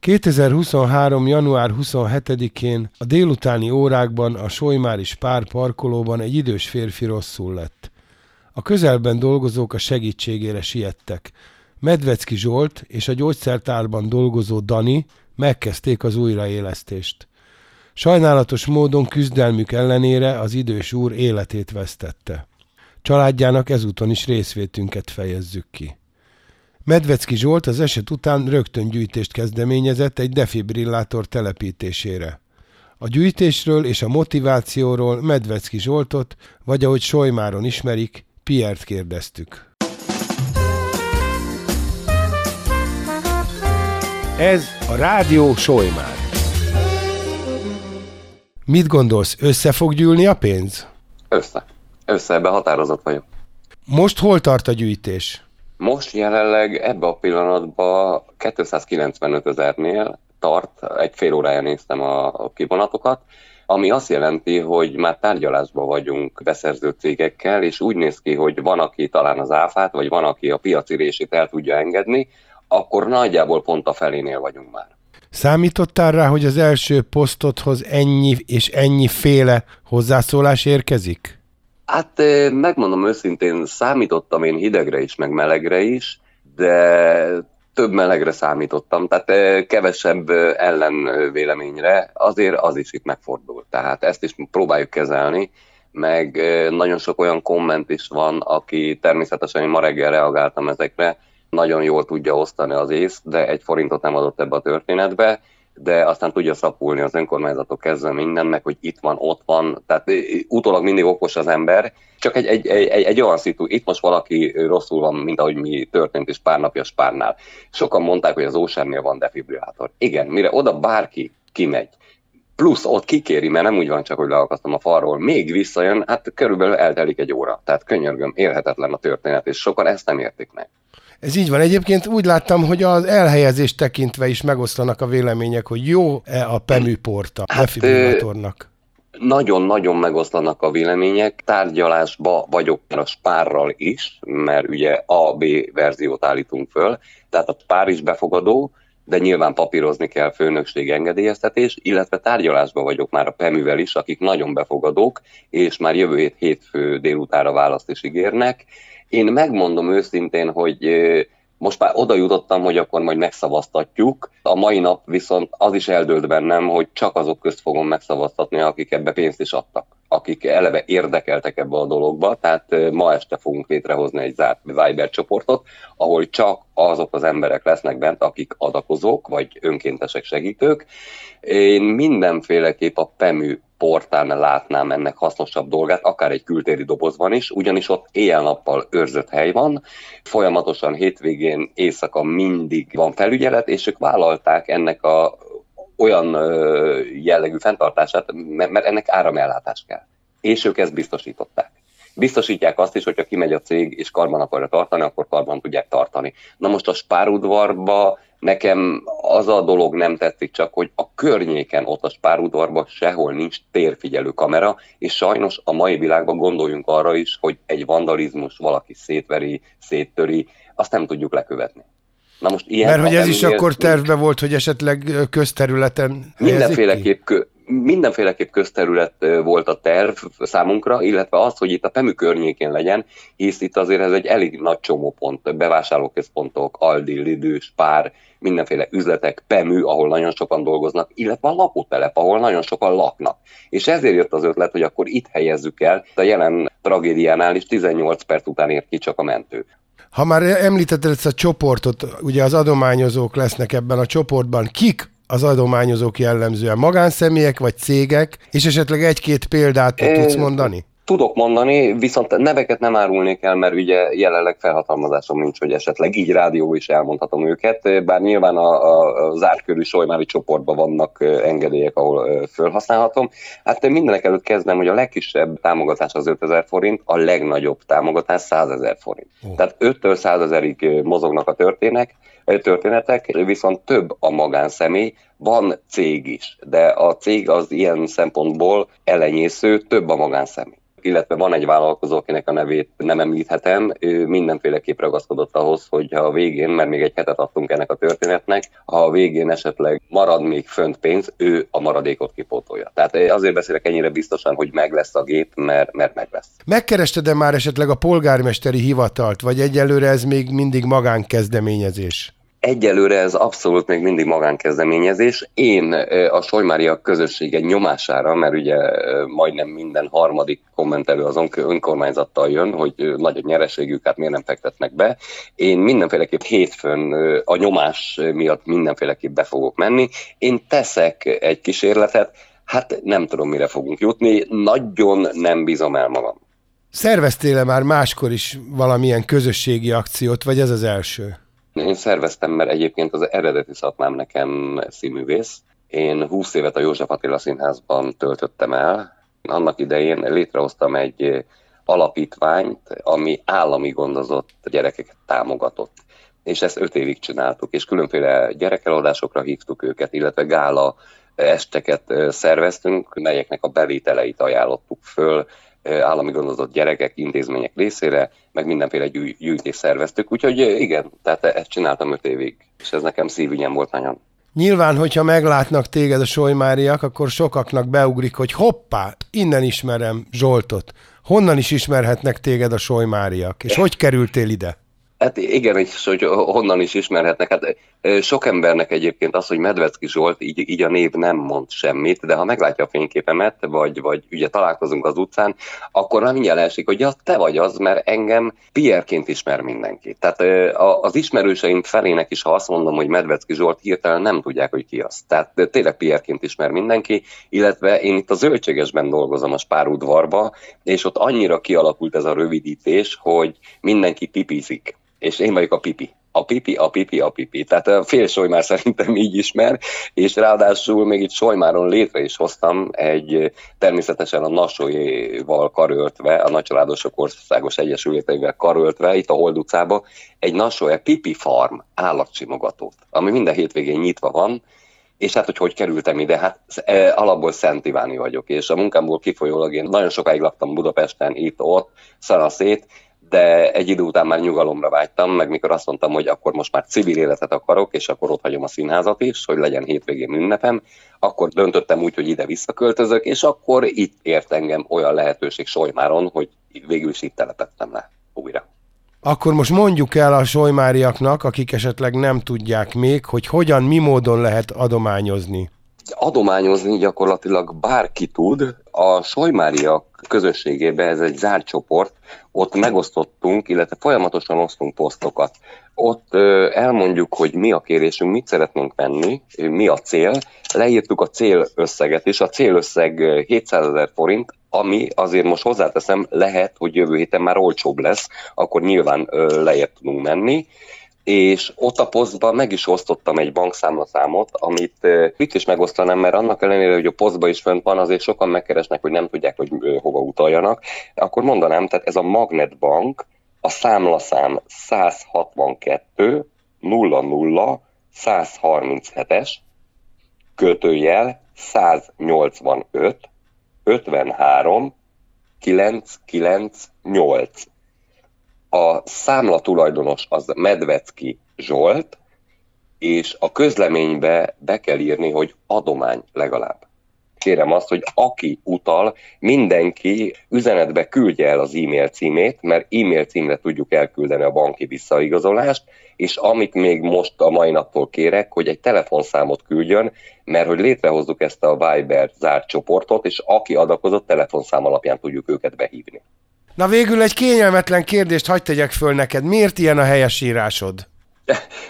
2023. január 27-én a délutáni órákban a Solymári Spár parkolóban egy idős férfi rosszul lett. A közelben dolgozók a segítségére siettek. Medvecki Zsolt és a gyógyszertárban dolgozó Dani megkezdték az újraélesztést. Sajnálatos módon küzdelmük ellenére az idős úr életét vesztette. Családjának ezúton is részvétünket fejezzük ki. Medvecki Zsolt az eset után rögtön gyűjtést kezdeményezett egy defibrillátor telepítésére. A gyűjtésről és a motivációról Medvecki Zsoltot, vagy ahogy Solymáron ismerik, Piert kérdeztük. Ez a Rádió Solymár. Mit gondolsz, össze fog gyűlni a pénz? Össze. Össze, ebben határozott vagyok. Most hol tart a gyűjtés? Most jelenleg ebbe a pillanatban 295 ezernél tart, egy fél órája néztem a kivonatokat, ami azt jelenti, hogy már tárgyalásban vagyunk beszerző cégekkel, és úgy néz ki, hogy van, aki talán az áfát, vagy van, aki a piaci rését el tudja engedni, akkor nagyjából pont a felénél vagyunk már. Számítottál rá, hogy az első posztodhoz ennyi és ennyi féle hozzászólás érkezik? Hát megmondom őszintén, számítottam én hidegre is, meg melegre is, de több melegre számítottam, tehát kevesebb ellenvéleményre, azért az is itt megfordul. Tehát ezt is próbáljuk kezelni, meg nagyon sok olyan komment is van, aki természetesen én ma reggel reagáltam ezekre, nagyon jól tudja osztani az ész, de egy forintot nem adott ebbe a történetbe, de aztán tudja szapulni az önkormányzatok kezdve mindennek, hogy itt van, ott van, tehát utólag mindig okos az ember, csak egy, egy, egy, egy, olyan szitu, itt most valaki rosszul van, mint ahogy mi történt is pár napja Spárnál. Sokan mondták, hogy az Ósárnél van defibrillátor. Igen, mire oda bárki kimegy, plusz ott kikéri, mert nem úgy van csak, hogy leakasztom a falról, még visszajön, hát körülbelül eltelik egy óra. Tehát könyörgöm, élhetetlen a történet, és sokan ezt nem értik meg. Ez így van. Egyébként úgy láttam, hogy az elhelyezést tekintve is megoszlanak a vélemények, hogy jó-e a PEMÜ porta hát, defibrillátornak. Nagyon-nagyon megoszlanak a vélemények. Tárgyalásba vagyok a spárral is, mert ugye A-B verziót állítunk föl, tehát a spár is befogadó, de nyilván papírozni kell főnökség engedélyeztetés, illetve tárgyalásban vagyok már a PEMÜvel is, akik nagyon befogadók, és már jövő hét hétfő délutára választ is ígérnek, én megmondom őszintén, hogy most már oda jutottam, hogy akkor majd megszavaztatjuk. A mai nap viszont az is eldőlt bennem, hogy csak azok közt fogom megszavaztatni, akik ebbe pénzt is adtak akik eleve érdekeltek ebbe a dologba, tehát ma este fogunk létrehozni egy zárt Viber csoportot, ahol csak azok az emberek lesznek bent, akik adakozók, vagy önkéntesek segítők. Én mindenféleképp a PEMÜ portán látnám ennek hasznosabb dolgát, akár egy kültéri dobozban is, ugyanis ott éjjel-nappal őrzött hely van, folyamatosan hétvégén, éjszaka mindig van felügyelet, és ők vállalták ennek a olyan jellegű fenntartását, mert ennek áramellátás kell. És ők ezt biztosították. Biztosítják azt is, hogyha kimegy a cég és karban akarja tartani, akkor karban tudják tartani. Na most a spárudvarba nekem az a dolog nem tetszik csak, hogy a környéken ott a spárudvarban sehol nincs térfigyelő kamera, és sajnos a mai világban gondoljunk arra is, hogy egy vandalizmus valaki szétveri, széttöri, azt nem tudjuk lekövetni. Na most ilyen Mert hogy ez is akkor tervbe volt, hogy esetleg közterületen Mindenféleképp, kö, mindenféleképp közterület volt a terv számunkra, illetve az, hogy itt a PEMÜ környékén legyen, hisz itt azért ez egy elég nagy csomópont, bevásárlóközpontok, Aldi, Lidl, Spár, mindenféle üzletek, PEMÜ, ahol nagyon sokan dolgoznak, illetve a lakótelep, ahol nagyon sokan laknak. És ezért jött az ötlet, hogy akkor itt helyezzük el. A jelen tragédiánál is 18 perc után ért ki csak a mentő. Ha már említetted ezt a csoportot, ugye az adományozók lesznek ebben a csoportban, kik az adományozók jellemzően? Magánszemélyek vagy cégek? És esetleg egy-két példát tudsz mondani? Tudok mondani, viszont neveket nem árulnék el, mert ugye jelenleg felhatalmazásom nincs, hogy esetleg így rádió is elmondhatom őket, bár nyilván a, a, a zárt körű solymári csoportban vannak engedélyek, ahol felhasználhatom. Hát mindenek előtt kezdem, hogy a legkisebb támogatás az 5000 forint, a legnagyobb támogatás 100 ezer forint. Oh. Tehát 5-től 100 ezerig mozognak a történek, történetek, viszont több a magánszemély, van cég is, de a cég az ilyen szempontból elenyésző, több a magánszemély illetve van egy vállalkozó, akinek a nevét nem említhetem, ő mindenféleképp ragaszkodott ahhoz, hogy ha a végén, mert még egy hetet adtunk ennek a történetnek, ha a végén esetleg marad még fönt pénz, ő a maradékot kipótolja. Tehát azért beszélek ennyire biztosan, hogy meg lesz a gép, mert, mert meg lesz. Megkerested-e már esetleg a polgármesteri hivatalt, vagy egyelőre ez még mindig magánkezdeményezés? Egyelőre ez abszolút még mindig magánkezdeményezés. Én a Solymária közössége nyomására, mert ugye majdnem minden harmadik kommentelő az önkormányzattal jön, hogy nagy a nyereségük, hát miért nem fektetnek be. Én mindenféleképp hétfőn a nyomás miatt mindenféleképp be fogok menni. Én teszek egy kísérletet, hát nem tudom, mire fogunk jutni, nagyon nem bízom el magam. Szerveztél-e már máskor is valamilyen közösségi akciót, vagy ez az első? Én szerveztem, mert egyébként az eredeti szakmám nekem színművész. Én 20 évet a József Attila Színházban töltöttem el. Annak idején létrehoztam egy alapítványt, ami állami gondozott gyerekeket támogatott. És ezt öt évig csináltuk, és különféle gyerekelődásokra hívtuk őket, illetve gála esteket szerveztünk, melyeknek a bevételeit ajánlottuk föl állami gondozott gyerekek, intézmények részére, meg mindenféle gyűj, gyűjtést szerveztük, úgyhogy igen, tehát ezt csináltam öt évig, és ez nekem szívügyem volt nagyon. Nyilván, hogyha meglátnak téged a solymáriak, akkor sokaknak beugrik, hogy hoppá, innen ismerem Zsoltot. Honnan is ismerhetnek téged a solymáriak? És hogy kerültél ide? Hát igen, és hogy honnan is ismerhetnek. Hát sok embernek egyébként az, hogy Medvecki Zsolt, így, így a név nem mond semmit, de ha meglátja a fényképemet, vagy, vagy ugye találkozunk az utcán, akkor már mindjárt esik, hogy ja, te vagy az, mert engem Pierreként ismer mindenki. Tehát az ismerőseim felének is, ha azt mondom, hogy Medvecki Zsolt, hirtelen nem tudják, hogy ki az. Tehát tényleg Pierreként ismer mindenki, illetve én itt a zöldségesben dolgozom a spárudvarba, és ott annyira kialakult ez a rövidítés, hogy mindenki pipizik és én vagyok a pipi. A pipi, a pipi, a pipi. Tehát a fél Solymár szerintem így ismer, és ráadásul még itt Solymáron létre is hoztam egy természetesen a Nasóéval karöltve, a Nagycsaládosok Országos Egyesületeivel karöltve, itt a Hold utcába, egy Nasóé Pipi Farm állatsimogatót, ami minden hétvégén nyitva van, és hát, hogy hogy kerültem ide, hát alapból Szent Iváni vagyok, és a munkámból kifolyólag én nagyon sokáig laktam Budapesten, itt-ott, szanaszét, de egy idő után már nyugalomra vágytam, meg mikor azt mondtam, hogy akkor most már civil életet akarok, és akkor ott hagyom a színházat is, hogy legyen hétvégén ünnepem, akkor döntöttem úgy, hogy ide visszaköltözök, és akkor itt ért engem olyan lehetőség Solymáron, hogy végül is itt telepettem le újra. Akkor most mondjuk el a solymáriaknak, akik esetleg nem tudják még, hogy hogyan, mi módon lehet adományozni adományozni gyakorlatilag bárki tud. A Solymária közösségében ez egy zárt csoport, ott megosztottunk, illetve folyamatosan osztunk posztokat. Ott elmondjuk, hogy mi a kérésünk, mit szeretnénk venni, mi a cél. Leírtuk a célösszeget is. A célösszeg 700 ezer forint, ami azért most hozzáteszem, lehet, hogy jövő héten már olcsóbb lesz, akkor nyilván lejjebb tudunk menni és ott a posztban meg is osztottam egy bankszámlaszámot, amit itt is megosztanám, mert annak ellenére, hogy a posztban is fönt van, azért sokan megkeresnek, hogy nem tudják, hogy hova utaljanak. Akkor mondanám, tehát ez a Magnetbank, a számlaszám 162 00 137-es, kötőjel 185 53 998 a számla tulajdonos az Medvecki Zsolt, és a közleménybe be kell írni, hogy adomány legalább. Kérem azt, hogy aki utal, mindenki üzenetbe küldje el az e-mail címét, mert e-mail címre tudjuk elküldeni a banki visszaigazolást, és amit még most a mai naptól kérek, hogy egy telefonszámot küldjön, mert hogy létrehozzuk ezt a Viber zárt csoportot, és aki adakozott, telefonszám alapján tudjuk őket behívni. Na végül egy kényelmetlen kérdést hagyd tegyek föl neked. Miért ilyen a helyesírásod?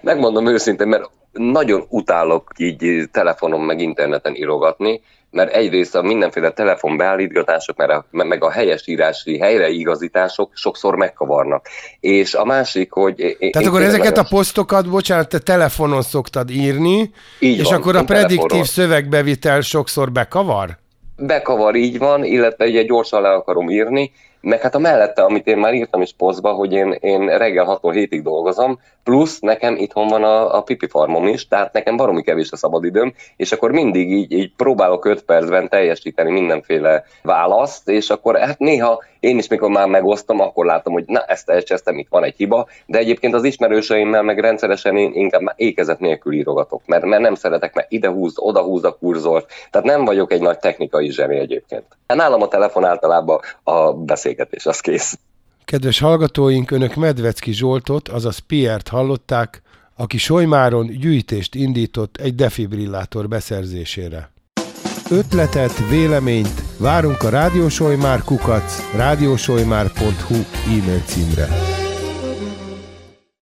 Megmondom őszintén, mert nagyon utálok így telefonon meg interneten írogatni, mert egyrészt a mindenféle telefonbeállítgatások, mert a, meg a helyesírási helyreigazítások sokszor megkavarnak. És a másik, hogy... Tehát akkor ezeket nagyon... a posztokat, bocsánat, te telefonon szoktad írni, Így és van, akkor a prediktív telefonon. szövegbevitel sokszor bekavar? Bekavar, így van, illetve ugye gyorsan le akarom írni, meg hát a mellette, amit én már írtam is posztba, hogy én, én reggel 6 hétig dolgozom, Plusz nekem itthon van a, a pipi farmom is, tehát nekem baromi kevés a szabadidőm, és akkor mindig így, így próbálok 5 percben teljesíteni mindenféle választ, és akkor hát néha én is, mikor már megosztom, akkor látom, hogy na, ezt elcsesztem, itt van egy hiba, de egyébként az ismerőseimmel meg rendszeresen én inkább már ékezet nélkül írogatok, mert, mert nem szeretek, mert ide húz, oda húz a kurzort, tehát nem vagyok egy nagy technikai zseni egyébként. Nálam a telefon általában a beszélgetés, az kész. Kedves hallgatóink, önök Medvecki Zsoltot, azaz Piert hallották, aki Solymáron gyűjtést indított egy defibrillátor beszerzésére. Ötletet, véleményt várunk a rádiósolymár kukac rádiósolymár.hu e-mail címre.